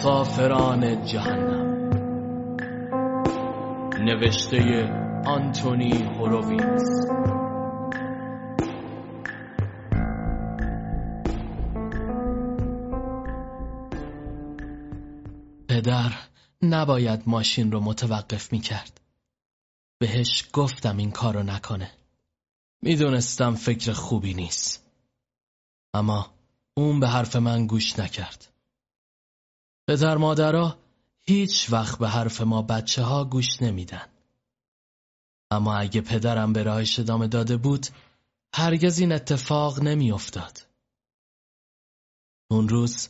مسافران جهنم نوشته آنتونی هوروویتز پدر نباید ماشین رو متوقف می کرد. بهش گفتم این کارو نکنه. می‌دونستم فکر خوبی نیست. اما اون به حرف من گوش نکرد. پدر مادرها هیچ وقت به حرف ما بچه ها گوش نمیدن. اما اگه پدرم به راهش ادامه داده بود هرگز این اتفاق نمیافتاد. اون روز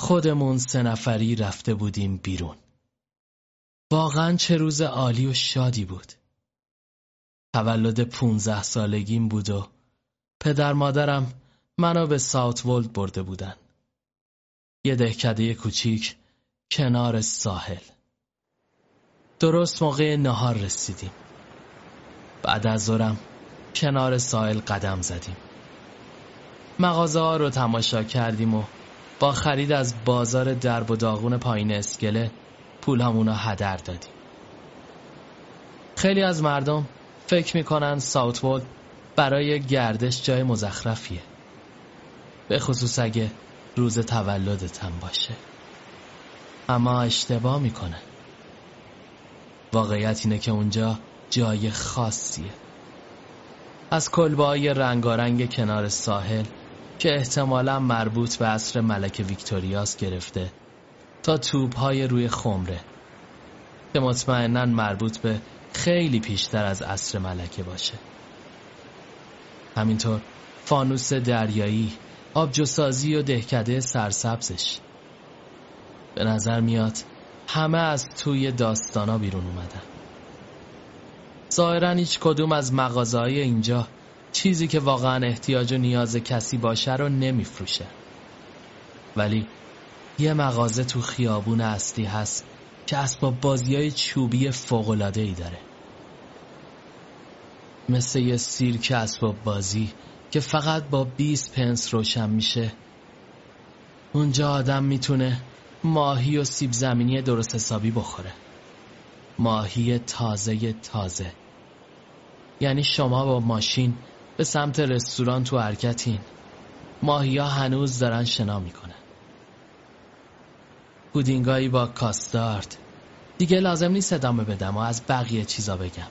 خودمون سه نفری رفته بودیم بیرون. واقعا چه روز عالی و شادی بود. تولد پونزه سالگیم بود و پدر مادرم منو به ساوت ولد برده بودن. یه دهکده کوچیک کنار ساحل. درست موقع نهار رسیدیم. بعد از ظهرم کنار ساحل قدم زدیم. مغازه ها رو تماشا کردیم و با خرید از بازار درب و داغون پایین اسکله پول همونو هدر دادیم. خیلی از مردم فکر می‌کنن ساوت برای گردش جای مزخرفیه. به خصوص اگه روز تولدت هم باشه. اما اشتباه می‌کنه. واقعیت اینه که اونجا جای خاصیه. از کلبه رنگارنگ کنار ساحل که احتمالا مربوط به عصر ملک ویکتوریاس گرفته تا توپ های روی خمره که مطمئنا مربوط به خیلی پیشتر از عصر ملکه باشه همینطور فانوس دریایی آبجوسازی و دهکده سرسبزش. به نظر میاد همه از توی داستانا بیرون اومدن. ظاهرا هیچ کدوم از مغازه های اینجا چیزی که واقعا احتیاج و نیاز کسی باشه رو نمیفروشه. ولی یه مغازه تو خیابون اصلی هست که اسباب بازی های چوبی فوقلاده ای داره. مثل یه سیرک اسباب بازی که فقط با 20 پنس روشن میشه. اونجا آدم می‌تونه ماهی و سیب زمینی درست حسابی بخوره. ماهی تازه تازه. یعنی شما با ماشین به سمت رستوران تو حرکتین. ماهیا هنوز دارن شنا می‌کنن. پودینگایی با کاستارد. دیگه لازم نیست ادامه بدم و از بقیه چیزا بگم.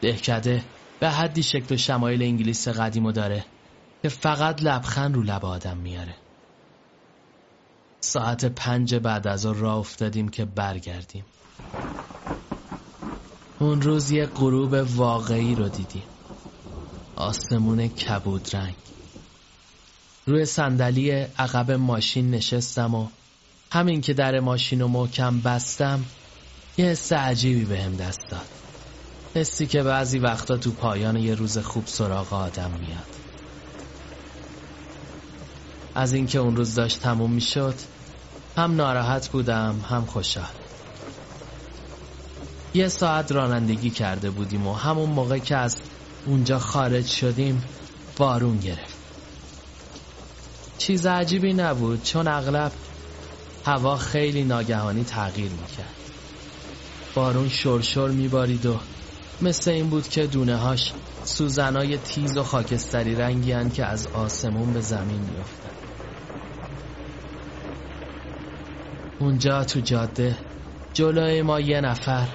دهکده به حدی شکل و شمایل انگلیس قدیمو داره که فقط لبخند رو لب آدم میاره. ساعت پنج بعد از راه افتادیم که برگردیم. اون روز یه غروب واقعی رو دیدیم. آسمون کبود رنگ. روی صندلی عقب ماشین نشستم و همین که در ماشین و محکم بستم یه حس عجیبی بهم به دست داد. حسی که بعضی وقتا تو پایان یه روز خوب سراغ آدم میاد. از اینکه اون روز داشت تموم می‌شد هم ناراحت بودم هم خوشحال. یه ساعت رانندگی کرده بودیم و همون موقع که از اونجا خارج شدیم بارون گرفت. چیز عجیبی نبود چون اغلب هوا خیلی ناگهانی تغییر می‌کرد. بارون شرشر میبارید و مثل این بود که دونه هاش سوزنای تیز و خاکستری رنگی که از آسمون به زمین میافتن. اونجا تو جاده جلوی ما یه نفر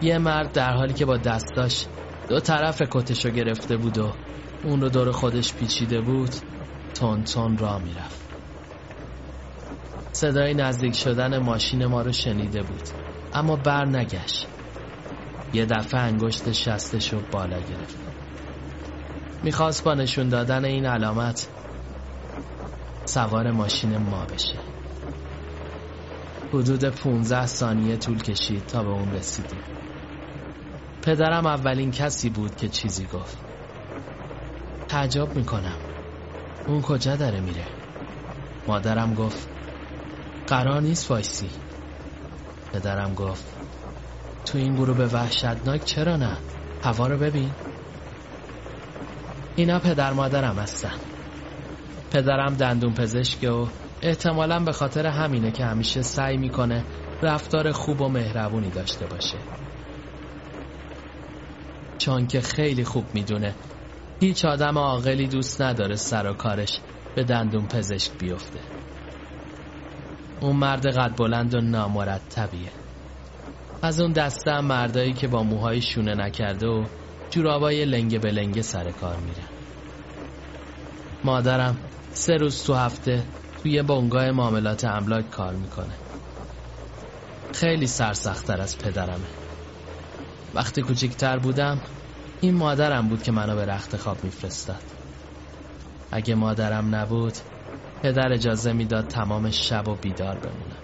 یه مرد در حالی که با دستاش دو طرف کتشو گرفته بود و اون رو دور خودش پیچیده بود تون تون را می‌رفت. صدای نزدیک شدن ماشین ما رو شنیده بود اما بر نگشت یه دفعه انگشت شستش رو بالا گرفت. می‌خواست با نشون دادن این علامت سوار ماشین ما بشه. حدود 15 ثانیه طول کشید تا به اون رسیدیم. پدرم اولین کسی بود که چیزی گفت. تعجب می‌کنم. اون کجا داره میره؟ مادرم گفت قرار نیست وایسی. پدرم گفت تو این گروه وحشتناک چرا نه؟ هوا رو ببین. اینا پدر مادرم هستن. پدرم دندون پزشک و احتمالا به خاطر همینه که همیشه سعی می‌کنه رفتار خوب و مهربونی داشته باشه. چون که خیلی خوب می‌دونه هیچ آدم عاقلی دوست نداره سر و کارش به دندون پزشک بیفته. اون مرد قد بلند و نامرتبیه. از اون دسته مردایی که با موهای شونه نکرده و جورابای لنگه به لنگه سر کار میرن. مادرم سه روز تو هفته توی بنگاه معاملات املاک کار می‌کنه. خیلی سرسختتر از پدرمه. وقتی کوچکتر بودم این مادرم بود که منو به رخت خواب میفرستاد. اگه مادرم نبود پدر اجازه می‌داد تمام شب و بیدار بمونم.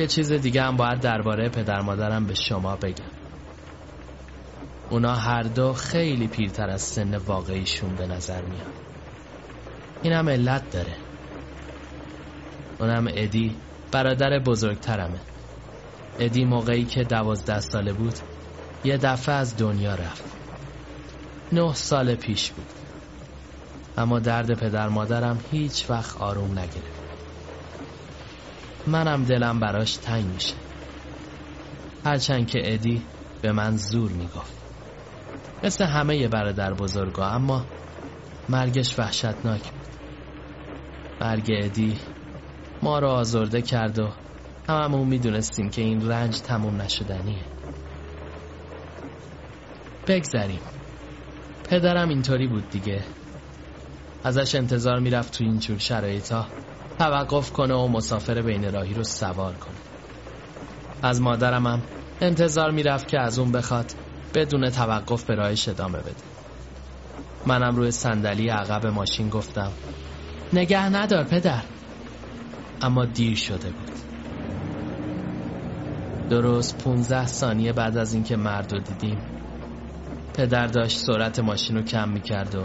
یه چیز دیگه هم باید درباره پدر مادرم به شما بگم. اونا هر دو خیلی پیرتر از سن واقعیشون به نظر میاد. اینم علت داره. اونم ادی برادر بزرگترمه. ادی موقعی که دوازده ساله بود یه دفعه از دنیا رفت. نه سال پیش بود. اما درد پدر مادرم هیچ وقت آروم نگرفت. منم دلم براش تنگ میشه. هرچند که ادی به من زور می‌گفت. مثل همه برادر بزرگا اما مرگش وحشتناک بود. مرگ ادی ما رو آزرده کرد و هممون می‌دونستیم که این رنج تموم نشدنیه. بگذریم. پدرم اینطوری بود دیگه. ازش انتظار می‌رفت تو اینجور شرایطا. توقف کنه و مسافر بین راهی رو سوار کنه. از مادرم هم انتظار می‌رفت که از اون بخواد بدون توقف به راهش ادامه بده. منم روی صندلی عقب ماشین گفتم نگه ندار پدر. اما دیر شده بود. درست 15 ثانیه بعد از اینکه مرد رو دیدیم پدر داشت سرعت ماشین رو کم می‌کرد و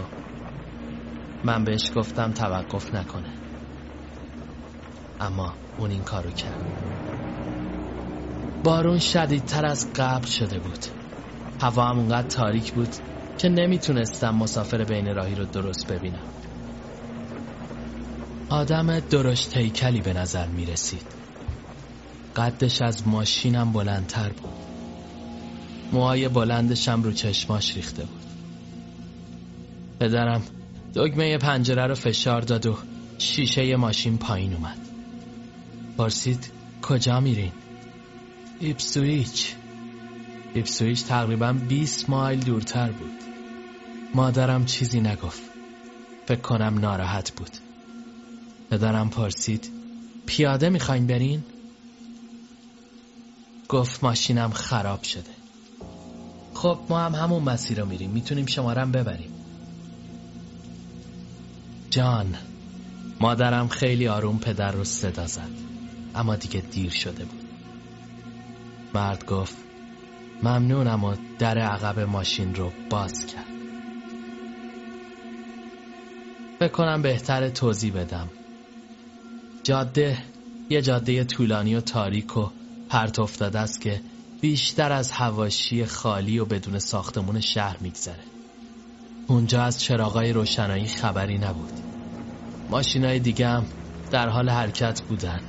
من بهش گفتم توقف نکنه. اما اون این کارو کرد. بارون شدیدتر از قبل شده بود. هوا هم اونقدر تاریک بود که نمی‌تونستم مسافر بین راهی رو درست ببینم. آدم درشت هیکلی به نظر می‌رسید. قدش از ماشینم بلندتر بود. موهای بلندشم رو چشماش ریخته بود. پدرم دگمه پنجره رو فشار داد و شیشه ماشین پایین اومد. پرسید کجا میرین؟ ایپسویچ. ایپسویچ تقریبا 20 مایل دورتر بود. مادرم چیزی نگفت. فکر کنم ناراحت بود. پدرم پرسید پیاده می‌خواین برین؟ گفت ماشینم خراب شده. خب ما هم همون مسیر رو میریم. می‌تونیم شمارم ببریم. جان مادرم خیلی آروم پدر رو صدا زد. اما دیگه دیر شده بود. مرد گفت ممنونم و در عقب ماشین رو باز کرد. فکر کنم بهتر توضیح بدم. جاده یه جاده طولانی و تاریک و پرت افتاده است که بیشتر از هواشی خالی و بدون ساختمون شهر میگذره. اونجا از چراغای روشنایی خبری نبود. ماشینای دیگه هم در حال حرکت بودن.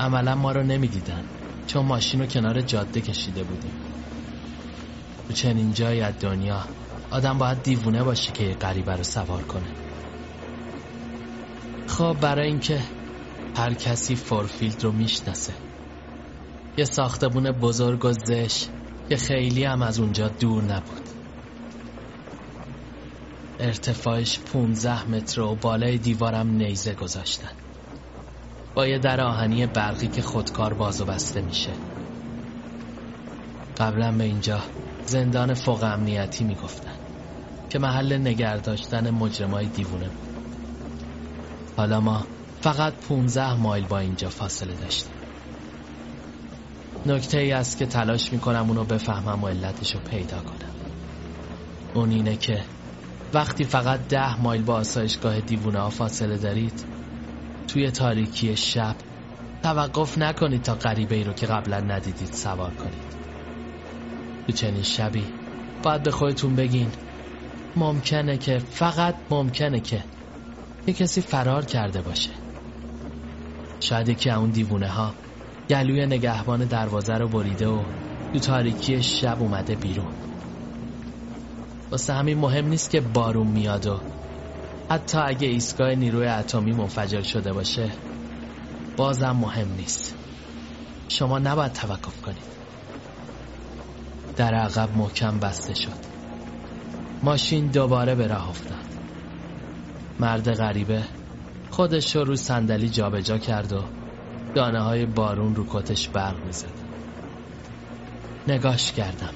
عملا ما رو نمی‌دیدن. چون ماشین رو کنار جاده کشیده بودیم. تو چنین جایی از دنیا آدم باید دیوونه باشه که یه غریبه رو سوار کنه. خب برای اینکه هر کسی فورفیلد رو می‌شناسه. یه ساختمون بزرگ و زش که خیلی هم از اونجا دور نبود. ارتفاعش 15 متر و بالای دیوارم نیزه گذاشتن. با یه در آهنی برقی که خودکار باز و بسته میشه. قبلا به اینجا زندان فوق امنیتی می‌گفتن که محل نگرداشتن مجرمای دیوونه. بود حالا ما فقط 15 مایل با اینجا فاصله داشتیم. نکته ای است که تلاش می‌کنم اونو بفهمم و علتش رو پیدا کنم. اون اینه که وقتی فقط ده مایل با آسایشگاه دیوونه ها فاصله دارید توی تاریکی شب. توقف نکنید تا غریبه ای رو که قبلا ندیدید سوار کنید. تو چنین شبی باید به خودتون بگین. ممکنه که فقط ممکنه که یه کسی فرار کرده باشه. شاید که اون دیوونه ها گلوی نگهبان دروازه رو بریده و تو تاریکی شب اومده بیرون. واسه همین مهم نیست که بارون میاد و حتی اگه ایستگاه نیروی اتمی منفجر شده باشه بازم مهم نیست. شما نباید توقف کنید. در عقب محکم بسته شد. ماشین دوباره به راه افتاد. مرد غریبه خودش رو رو صندلی جابجا کرد و دانه های بارون رو کتش برق می‌زد. نگاش کردم.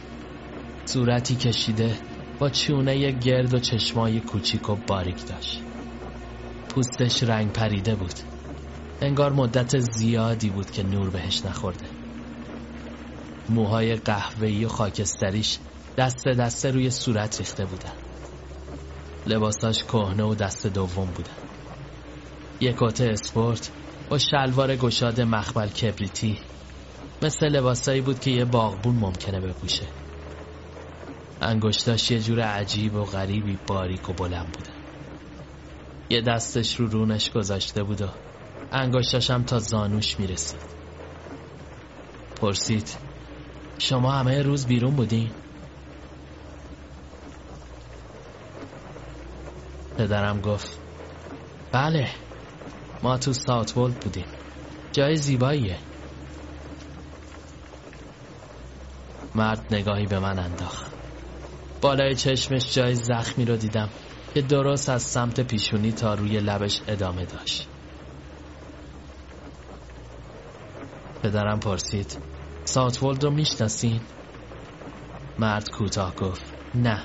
صورتی کشیده با چونه گرد و چشمای کوچیک و باریک داشت. پوستش رنگ پریده بود. انگار مدت زیادی بود که نور بهش نخورده. موهای قهوه‌ای و خاکستریش دست دسته روی صورت ریخته بودن. لباساش کهنه و دست دوم بودن. یک کت اسپورت و شلوار گشاد مخمل کبریتی مثل لباسایی بود که یه باغبون ممکنه بپوشه. انگشتاش یه جور عجیب و غریبی باریک و بلند بوده. یه دستش رو رونش گذاشته بود و انگشتاش هم تا زانوش می‌رسید. پرسید شما همه روز بیرون بودین؟ پدرم گفت بله ما تو ساوت بودیم. جای زیباییه. مرد نگاهی به من انداخت. بالای چشمش جای زخمی رو دیدم که درست از سمت پیشونی تا روی لبش ادامه داشت. پدرم پرسید ساوتولد رو می‌شناسین؟ مرد کوتاه گفت نه.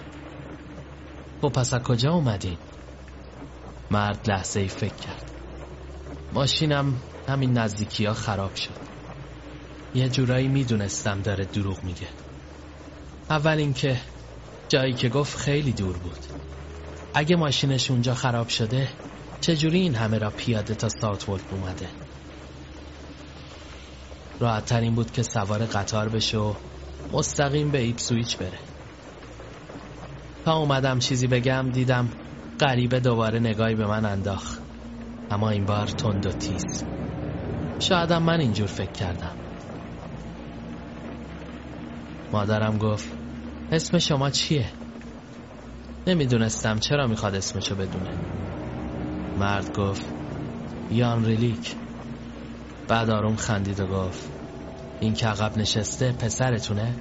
خب پس از کجا اومدین؟ مرد لحظه ای فکر کرد. ماشینم همین نزدیکی ها خراب شد. یه جورایی می‌دونستم داره دروغ میگه. اول اینکه جایی که گفت خیلی دور بود. اگه ماشینش اونجا خراب شده چجوری این همه را پیاده تا ساوت اومده؟ راحت ترین بود که سوار قطار بشه و مستقیم به ایپسویچ بره. تا اومدم چیزی بگم دیدم غریبه دوباره نگاهی به من انداخت. اما این بار تند و تیز. شایدم من اینجور فکر کردم. مادرم گفت اسم شما چیه؟ نمی‌دونستم چرا می‌خواد اسمشو بدونه. مرد گفت یان ریلیک. بعد آروم خندید و گفت این که عقب نشسته پسرتونه؟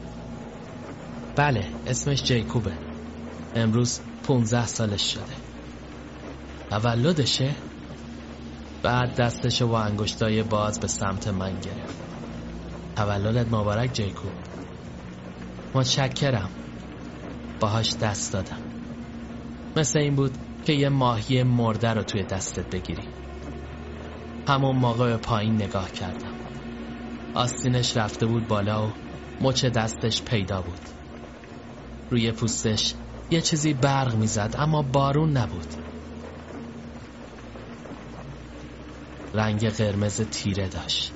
بله اسمش جیکوبه. امروز پونزه سالش شده. تولدشه؟ بعد دستشو با انگشتای باز به سمت من گرفت. تولدت مبارک جیکوب. متشکرم. باهاش دست دادم. مثل این بود که یه ماهی مرده رو توی دستت بگیری. همون موقع پایین نگاه کردم. آستینش رفته بود بالا و مچ دستش پیدا بود. روی پوستش یه چیزی برق می‌زد اما بارون نبود. رنگ قرمز تیره داشت.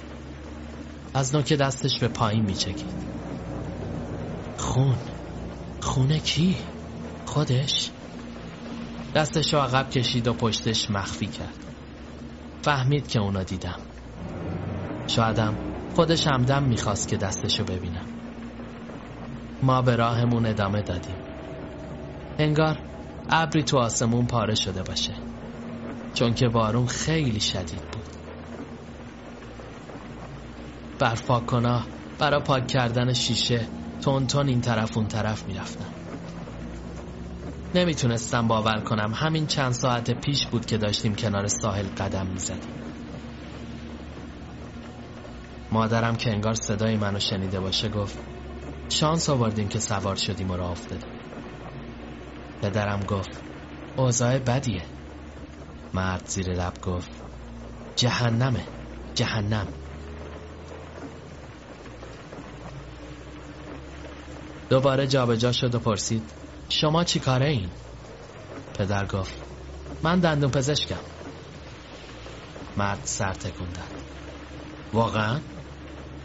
از نوک دستش به پایین میچکید. خون. خونه کی؟ خودش؟ دستش رو عقب کشید و پشتش مخفی کرد. فهمید که اونا دیدم. شایدم خودش همدم می‌خواست که دستشو ببینم. ما به راهمون ادامه دادیم. انگار ابری تو آسمون پاره شده باشه. چون که بارون خیلی شدید بود. برفاکنا برا پاک کردن شیشه تون تون این طرف اون طرف می‌رفتم. نمی‌تونستم باور کنم همین چند ساعت پیش بود که داشتیم کنار ساحل قدم می‌زدیم. مادرم که انگار صدای منو شنیده باشه گفت شانس آوردیم که سوار شدیم و راه افتادیم. پدرم گفت اوضاع بدیه. مرد زیر لب گفت جهنمه جهنم. دوباره جابجا شد و پرسید شما چی کاره این؟ پدر گفت من دندون پزشکم. مرد سر تکون داد. واقعا؟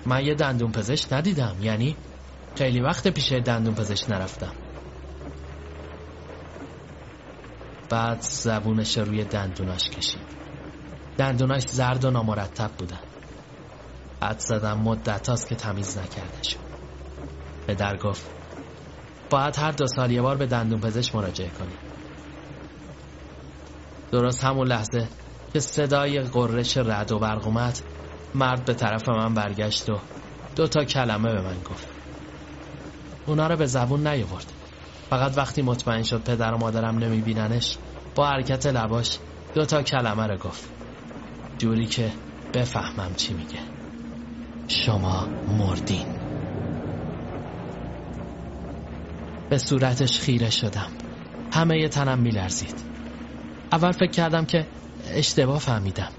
من یه دندون پزشک ندیدم یعنی خیلی وقت پیش دندون پزشک نرفتم. بعد زبونش روی دندوناش کشید. دندوناش زرد و نامرتب بودن. حد زدم مدت هاست که تمیز نکرده شد. پدر گفت باید هر دو سال یه بار به دندون پزشک مراجعه کنی. درست همون لحظه که صدای قررش رد و برق اومد مرد به طرف من برگشت و دو تا کلمه به من گفت. اونا رو به زبون نیاورد. فقط وقتی مطمئن شد پدر و مادرم نمیبیننش با حرکت لباش دو تا کلمه رو گفت. جوری که بفهمم چی میگه. شما مردین. به صورتش خیره شدم. همه تنم میلرزید. اول فکر کردم که اشتباه فهمیدم.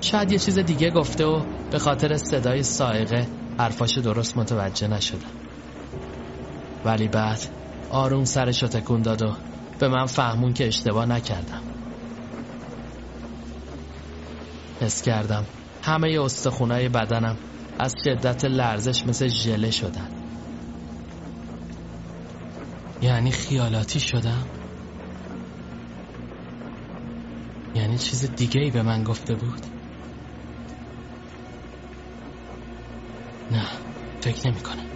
شاید یه چیز دیگه گفته و به خاطر صدای سائقه حرفاش درست متوجه نشدم. ولی بعد آروم سرشو تکون داد و به من فهمون که اشتباه نکردم. حس کردم همه استخونای بدنم از شدت لرزش مثل ژله شدن. یعنی خیالاتی شدم؟ یعنی چیز دیگه ای به من گفته بود؟ نه فکر نمی کنم.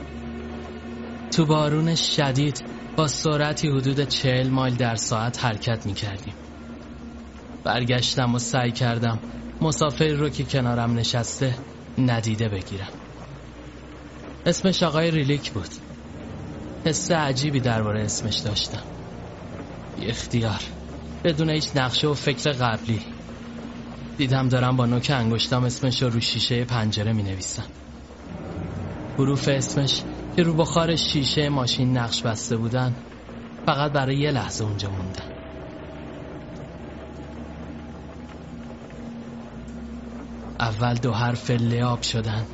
تو بارون شدید با سرعتی حدود چهل مایل در ساعت حرکت می کردیم. برگشتم و سعی کردم مسافر رو که کنارم نشسته ندیده بگیرم. اسمش آقای ریلیک بود. حس عجیبی درباره اسمش داشتم. بی اختیار. بدون هیچ نقشه و فکر قبلی. دیدم دارم با نوک انگشتام اسمش رو رو شیشه پنجره می نویسم حروف اسمش که رو بخار شیشه ماشین نقش بسته بودن فقط برای یه لحظه اونجا موندن. اول دو حرف لعاب شدن.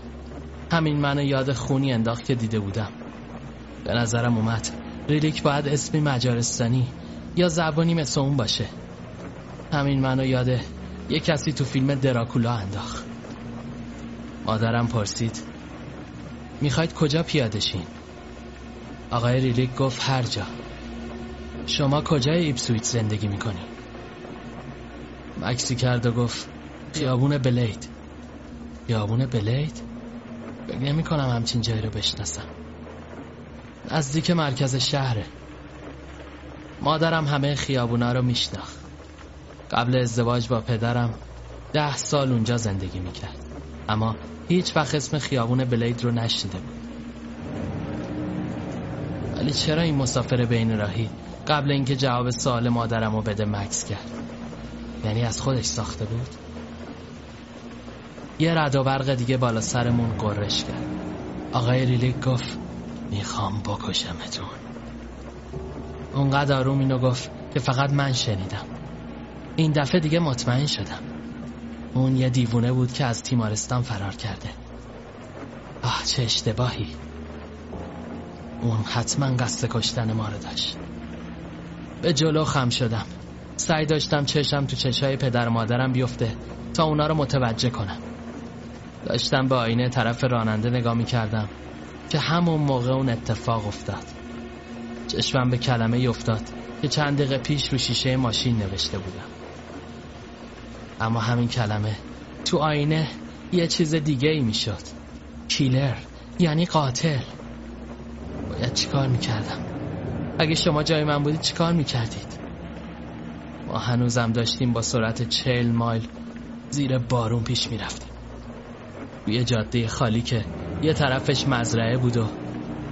همین منو یاد خونی انداخت که دیده بودم. به نظرم اومد. ریلیک باید اسمی مجارستانی یا زبانی مثل اون باشه. همین منو یاده یه کسی تو فیلم دراکولا انداخت. مادرم پرسید می‌خواید کجا پیادشین آقای ریلیک گفت هر جا. شما کجای ایپسویچ زندگی می‌کنی؟ مکسی کرد و گفت خیابون بلید. خیابون بلید؟ فکر نمی کنم همچین جایی رو بشناسم. نزدیک مرکز شهره. مادرم همه خیابونا رو میشناخت. قبل ازدواج با پدرم ده سال اونجا زندگی می‌کرد. اما هیچ وقت اسم خیابون بلید رو نشنیده بود. ولی چرا این مسافر بین راهی قبل اینکه جواب سوال مادرم رو بده مکس کرد؟ یعنی از خودش ساخته بود؟ یه رد و برق دیگه بالا سرمون قرش کرد. آقای ریلیک گفت می‌خوام بکشمتون. اونقدر آروم اینو گفت که فقط من شنیدم. این دفعه دیگه مطمئن شدم. اون یه دیوونه بود که از تیمارستان فرار کرده. آه چه اشتباهی. اون حتما قصد کشتن ما رو داشت. به جلو خم شدم. سعی داشتم چشم تو چشای پدر مادرم بیفته تا اونا رو متوجه کنم. داشتم به آینه طرف راننده نگاه می کردم که همون موقع اون اتفاق افتاد. چشمم به کلمه افتاد که چند دقیقه پیش رو شیشه ماشین نوشته بودم. اما همین کلمه تو آینه یه چیز دیگه ای می شد کیلر یعنی قاتل. باید چیکار می‌کردم؟ اگه شما جای من بودید چیکار می‌کردید؟ ما هنوزم داشتیم با سرعت چهل مایل زیر بارون پیش می‌رفتیم. یه جاده خالی که یه طرفش مزرعه بود و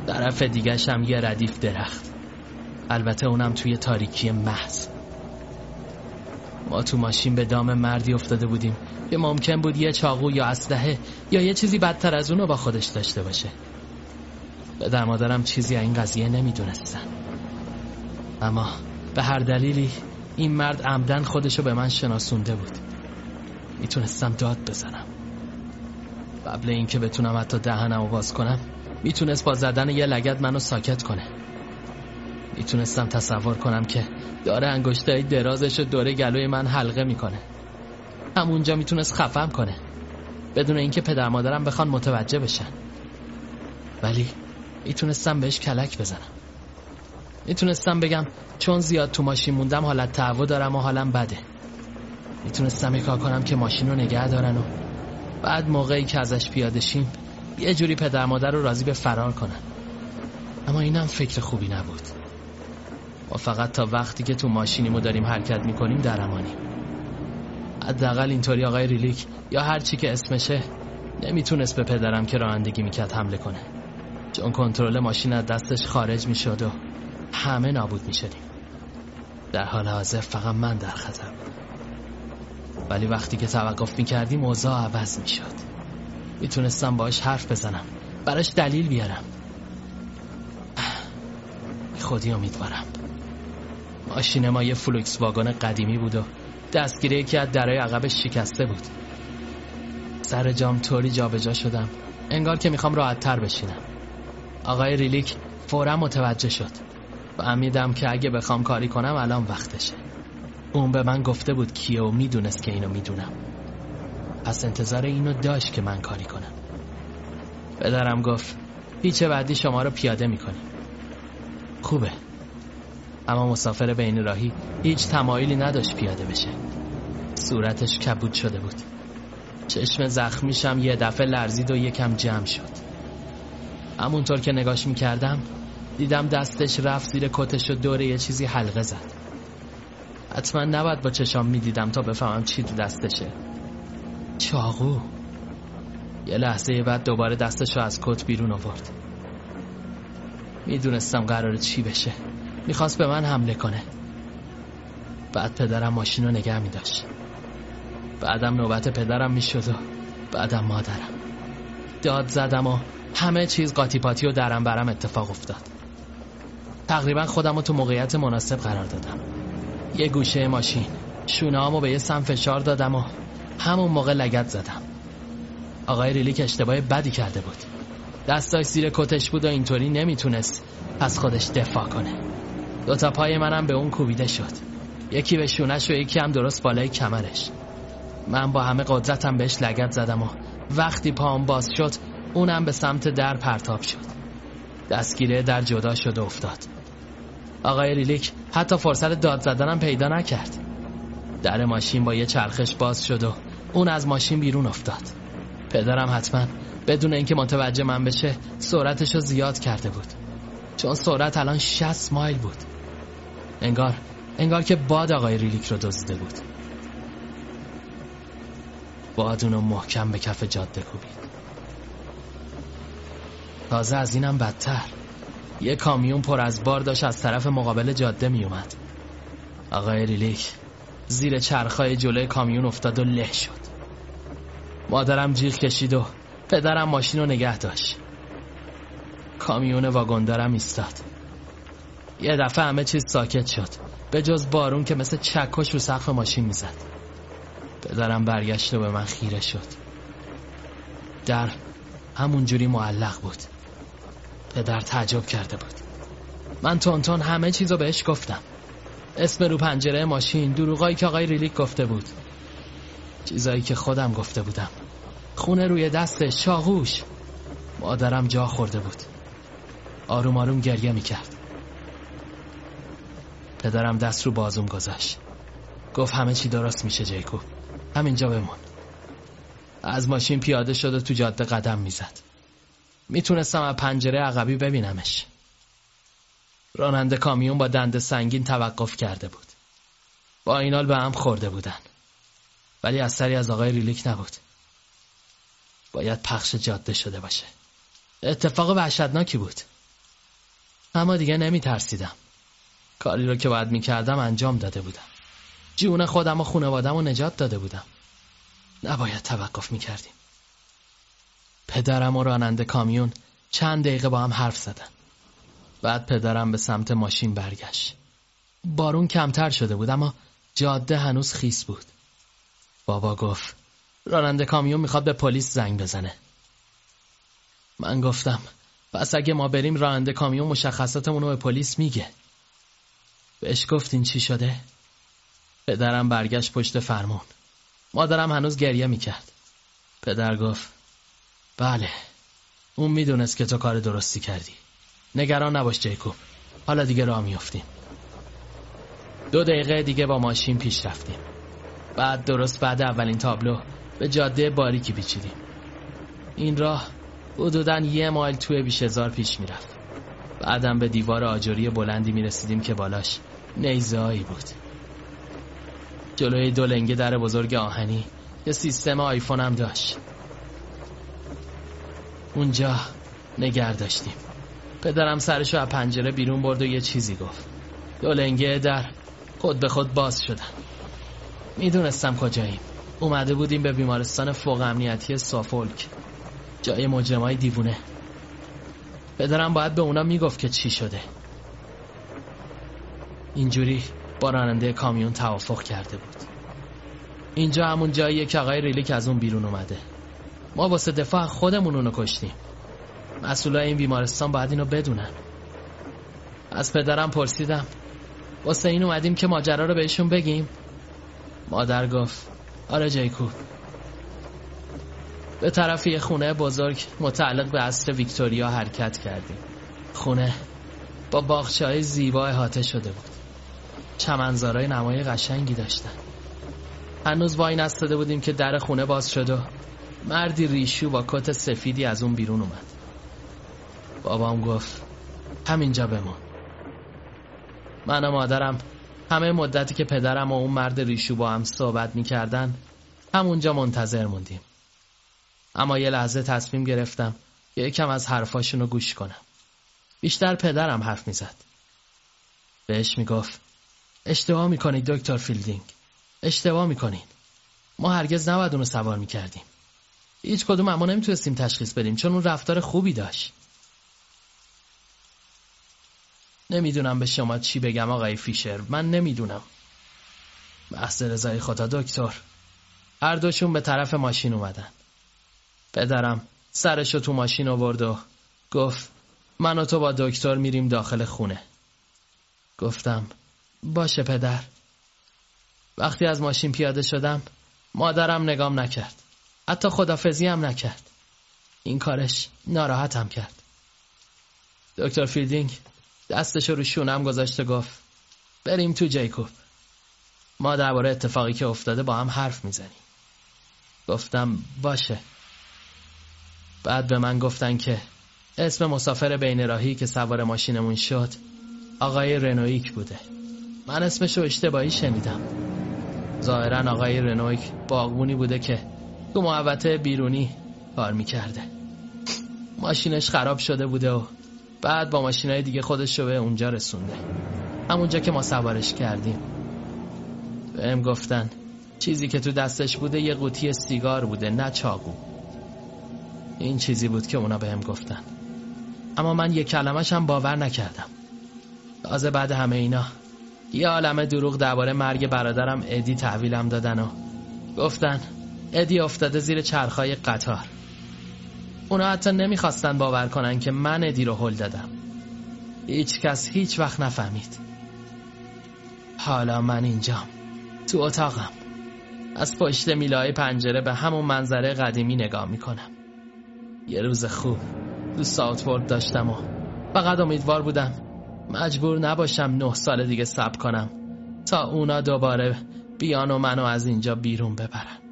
طرف دیگهش هم یه ردیف درخت. البته اونم توی تاریکی محض. ما تو ماشین به دام مردی افتاده بودیم. که ممکن بود یه چاقو یا اسلحه یا یه چیزی بدتر از اونو با خودش داشته باشه. در مادرم چیزی این قضیه نمی‌دونستن. اما به هر دلیلی این مرد عمدن خودشو به من شناسونده بود. می‌تونستم داد بزنم. قبل اینکه بتونم حتی دهنم باز کنم می‌تونست با زدن یه لگت منو ساکت کنه. می‌تونستم تصور کنم که داره انگشتای درازش دوره گلوی من حلقه می‌کنه. همونجا می‌تونست خفم کنه. بدون اینکه پدر مادرم بخوان متوجه بشن. ولی می‌تونستم بهش کلک بزنم. می‌تونستم بگم چون زیاد تو ماشین موندم حالت تهوع دارم و حالم بده. می‌تونستم یه کار کنم که ماشین رو نگه دارن و بعد موقعی که ازش پیاده شیم یه جوری پدر مادر رو راضی به فرار کنن. اما اینم فکر خوبی نبود. ما فقط تا وقتی که تو ماشینیمو داریم حرکت می‌کنیم درمانیم حداقل اینطوری آقای ریلیک یا هر چی که اسمشه نمی‌تونست به پدرم که رانندگی می‌کرد حمله کنه. چون کنترل ماشین از دستش خارج می‌شد و همه نابود می‌شدیم. در حال حاضر فقط من در خطر ولی وقتی که توقف می‌کردیم اوضاع عوض می‌شد. می‌تونستم باش حرف بزنم. براش دلیل بیارم. خودی امیدوارم. ماشین ما یه فولکس واگن قدیمی بود و دستگیره یکی از درای عقبش شکسته بود. سر جام طوری جابجا شدم. انگار که می‌خوام راحت تر بشینم. آقای ریلیک فورا متوجه شد. فهمیدم که اگه بخوام کاری کنم الان وقتشه. اون به من گفته بود کیه و می‌دونست که اینو می‌دونم. پس انتظار اینو داشت که من کاری کنم. پدرم گفت هیچ بعدی شما رو پیاده می‌کنیم. خوبه. اما مسافر بین راهی هیچ تمایلی نداشت پیاده بشه. صورتش کبود شده بود. چشم زخمیشم یه دفعه لرزید و یکم جمع شد. همونطور که نگاش می‌کردم دیدم دستش رفت زیر کتش و دور یه چیزی حلقه زد. حتما نباید با چشام می‌دیدم تا بفهمم چی تو دستشه. چاقو. یه لحظه بعد دوباره دستش رو از کت بیرون آورد. می‌دونستم قرار چی بشه. می‌خواست به من حمله کنه. بعد پدرم ماشین رو نگه میداشت. بعدم نوبت پدرم می‌شد و بعدم مادرم. داد زدم و همه چیز قاطی پاتی و درم برم اتفاق افتاد. تقریبا خودم رو تو موقعیت مناسب قرار دادم. یه گوشه ماشین. شونه به یه سم فشار دادم و همون موقع لگت زدم. آقای ریلیک اشتباه بدی کرده بود. دستاش زیر کتش بود و اینطوری نمی‌تونست پس خودش دفاع کنه. دوتا پای منم به اون کوبیده شد. یکی به شونش و یکی هم درست بالای کمرش. من با همه قدرتم بهش لگت زدم و وقتی پام باز شد اونم به سمت در پرتاب شد. دستگیره در جدا شد و افتاد. آقای ریلیک حتی فرصت داد زدنم پیدا نکرد. در ماشین با یه چرخش باز شد و اون از ماشین بیرون افتاد. پدرم حتما بدون اینکه متوجه من بشه سرعتش رو زیاد کرده بود. چون سرعت الان 60 مایل بود. انگار انگار که باد آقای ریلیک رو دزدیده بود. باد اونو محکم به کف جاده کوبید. تازه از اینم بدتر. یه کامیون پر از بار داشت از طرف مقابل جاده می اومد. آقای ریلیک زیر چرخای جلوی کامیون افتاد و له شد. مادرم جیغ کشید و پدرم ماشین رو نگه داشت. کامیون واگندارم ایستاد. یه دفعه همه چیز ساکت شد به جز بارون که مثل چکش رو سقف ماشین می‌زد. پدرم برگشت و به من خیره شد. در همونجوری معلق بود. پدر تعجب کرده بود. من تونتون همه چیز رو بهش گفتم. اسم رو پنجره ماشین دروغایی که آقای ریلیک گفته بود. چیزایی که خودم گفته بودم. خونه روی دستش چاغوش مادرم جا خورده بود. آروم آروم گریه می‌کرد. پدرم دست رو بازوم گذاشت. گفت همه چی درست میشه جیکوب همینجا بمون. از ماشین پیاده شد و تو جاده قدم می‌زد. می‌تونستم از پنجره عقبی ببینمش. راننده کامیون با دند سنگین توقف کرده بود. با اینال به هم خورده بودن. ولی اثری از آقای ریلیک نبود. باید پخش جاده شده باشه. اتفاق وحشتناکی بود. اما دیگه نمی ترسیدم کاری رو که باید می کردم انجام داده بودم. جون خودم و خونوادم رو نجات داده بودم. نباید توقف می کردیم پدرم و راننده کامیون چند دقیقه با هم حرف زدن. بعد پدرم به سمت ماشین برگشت. بارون کمتر شده بود اما جاده هنوز خیس بود. بابا گفت راننده کامیون می‌خواد به پلیس زنگ بزنه. من گفتم پس اگه ما بریم راننده کامیون مشخصاتمون رو به پلیس میگه. بهش گفتین چی شده؟ پدرم برگشت پشت فرمون. مادرم هنوز گریه می‌کرد. پدر گفت بله. اون می‌دونست که تو کار درستی کردی. نگران نباش جیکوب. حالا دیگه راه میافتیم. دو دقیقه دیگه با ماشین پیش رفتیم. بعد درست بعد اولین تابلو به جاده باریکی پیچیدیم. این راه حدودا یه مایل توی بیش هزار پیش می‌رفت. بعدم به دیوار آجوری بلندی می‌رسیدیم که بالاش نیزه بود. جلوی دو لنگه در بزرگ آهنی یه سیستم آیفون هم داشت. اونجا نگر داشتیم. پدرم سرشو از پنجره بیرون برد و یه چیزی گفت. دو لنگه در خود به خود باز شدن. می‌دونستم کجاییم. اومده بودیم به بیمارستان فوق امنیتی سافولک. جای مجرمای دیوونه. پدرم باید به اونا می‌گفت که چی شده. اینجوری با راننده کامیون توافق کرده بود. اینجا همون جاییه که آقای ریلیک از اون بیرون اومده. ما واسه دفاع خودمون اونو کشتیم. مسئولای این بیمارستان باید اینو بدونن. از پدرم پرسیدم واسه این اومدیم که ماجرا رو بهشون بگیم؟ مادر گفت آره جیکوب به طرف یه خونه بزرگ متعلق به عصر ویکتوریا حرکت کردیم. خونه با باخچه های زیبا احاطه شده بود. چمنزارای نمای قشنگی داشتن. هنوز وای نستاده بودیم که در خونه باز شد و مردی ریشو با کت سفیدی از اون بیرون اومد. بابام گفت همینجا بمون من و مادرم همه مدتی که پدرم و اون مرد ریشو با هم صحبت می‌کردن همونجا منتظر موندیم. اما یه لحظه تصمیم گرفتم که یکم از حرفاشون رو گوش کنم. بیشتر پدرم حرف می‌زد. بهش می‌گفت اشتباه می‌کنید دکتر فیلدینگ. اشتباه می‌کنین ما هرگز نباید اونو سوار می‌کردیم. هیچ کدوم اما نمی‌تونستیم تشخیص بدیم چون اون رفتار خوبی داشت. نمی‌دونم به شما چی بگم آقای فیشر. من نمی‌دونم. بحث رضای خدا دکتر. هر دوشون به طرف ماشین اومدن. پدرم سرشو تو ماشین آورد و گفت من و تو با دکتر میریم داخل خونه. گفتم باشه پدر. وقتی از ماشین پیاده شدم مادرم نگام نکرد. حتی خدافظی هم نکرد. این کارش ناراحتم کرد. دکتر فیلدینگ دستش رو شونم گذاشت و گفت بریم تو جیکوب. ما درباره اتفاقی که افتاده با هم حرف می‌زنیم. گفتم باشه. بعد به من گفتن که اسم مسافر بین راهی که سوار ماشینمون شد آقای رنویک بوده. من اسمشو اشتباهی شنیدم. ظاهرا آقای رنویک باغبونی بوده که تو محوطه بیرونی کار می‌کرده. ماشینش خراب شده بوده و بعد با ماشینای دیگه خودش رو به اونجا رسونده. همونجا که ما سوارش کردیم. بهم گفتن چیزی که تو دستش بوده یه قوطی سیگار بوده نه چاقو. این چیزی بود که اونا بهم گفتن. اما من یه کلمش هم باور نکردم. تازه بعد همه اینا یه عالمه دروغ درباره مرگ برادرم ادی تحویلم دادن و گفتن ادی افتاده زیر چرخای قطار. اونا حتی نمی‌خواستن باور کنن که من ادی رو هل دادم. هیچ کس هیچ وقت نفهمید. حالا من اینجام. تو اتاقم. از پشت میلای پنجره به همون منظره قدیمی نگاه می‌کنم. یه روز خوب تو ساوتورد داشتم و فقط امیدوار بودم مجبور نباشم نه سال دیگه سب کنم تا اونا دوباره بیان و منو از اینجا بیرون ببرن.